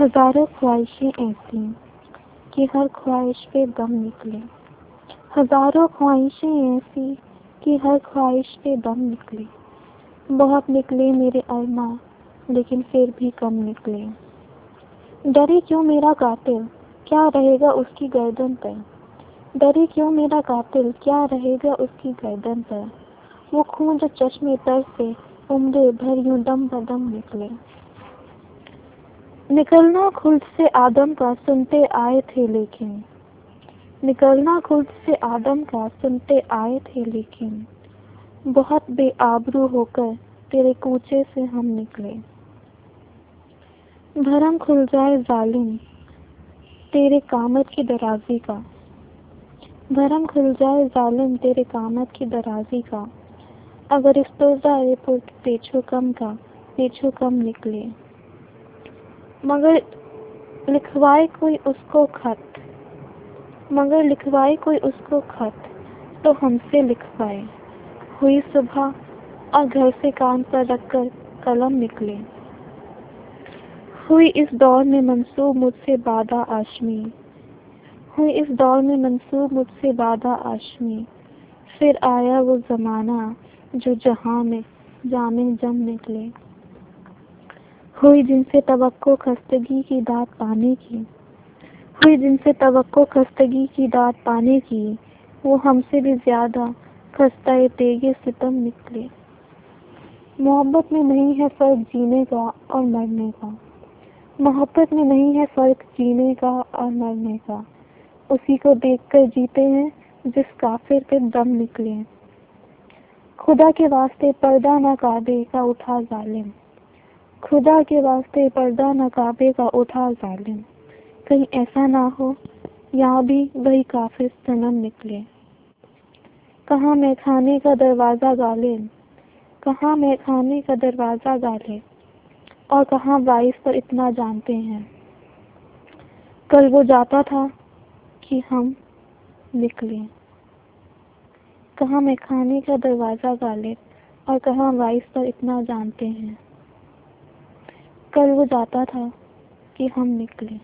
हज़ारों ख्वाहिशें ऐसी कि हर ख्वाहिश पे दम निकले। हज़ारों ख्वाहिशें ऐसी कि हर ख्वाहिश पे दम निकले। बहुत निकले मेरे अरमा, लेकिन फिर भी कम निकले। डरे क्यों मेरा कातिल? क्या रहेगा उसकी गर्दन पर? डरे क्यों मेरा कातिल? क्या रहेगा उसकी गर्दन पर? वो खून जो चश्मे तर से उम्र भर यूँ दम बदम निकले। निकलना खुद से आदम का सुनते आए थे लेकिन। निकलना खुद से आदम का सुनते आए थे लेकिन। बहुत बेआबरू होकर तेरे कूचे से हम निकले। भरम खुल जाए जालिम, तेरे कामत की दराजी का। भरम खुल जाए जालिम, तेरे कामत की दराजी का। अगर इस तो जाए पुट पेछो कम का पेछो कम निकले। मगर लिखवाए कोई उसको खत। मगर लिखवाए कोई उसको खत तो हमसे लिखवाए। हुई सुबह, और घर से कान पर रखकर कलम निकले। हुई इस दौर में मंसूब मुझसे बादा आशमी। हुई इस दौर में मंसूब मुझसे बादा आशमी। फिर आया वो जमाना, जो जहाँ में जामे जम निकले। हुई जिनसे तवक्को खस्तगी की दात पाने की। हुई जिनसे तवक्को खस्तगी की दात पाने की, वो हमसे भी ज़्यादा खस्ता तेगे सितम निकले। मोहब्बत में नहीं है फ़र्क जीने का और मरने का। मोहब्बत में नहीं है फ़र्क जीने का और मरने का। उसी को देखकर जीते हैं जिस काफिर पे दम निकले। खुदा के वास्ते पर्दा ना काबे का उठा जालिम। खुदा के वास्ते पर्दा न काबे का उठा जालिम कहीं ऐसा ना हो, यहाँ भी वही काफिर सनम निकले। कहाँ मैं खाने का दरवाज़ा गाले? कहाँ मैं खाने का दरवाज़ा गाले? और कहाँ वाइस पर इतना जानते हैं? कल वो जाता था कि हम निकले। कहाँ मैं खाने का दरवाज़ा गाले? और कहाँ वाइस पर इतना जानते हैं? कल वो जाता था कि हम निकले।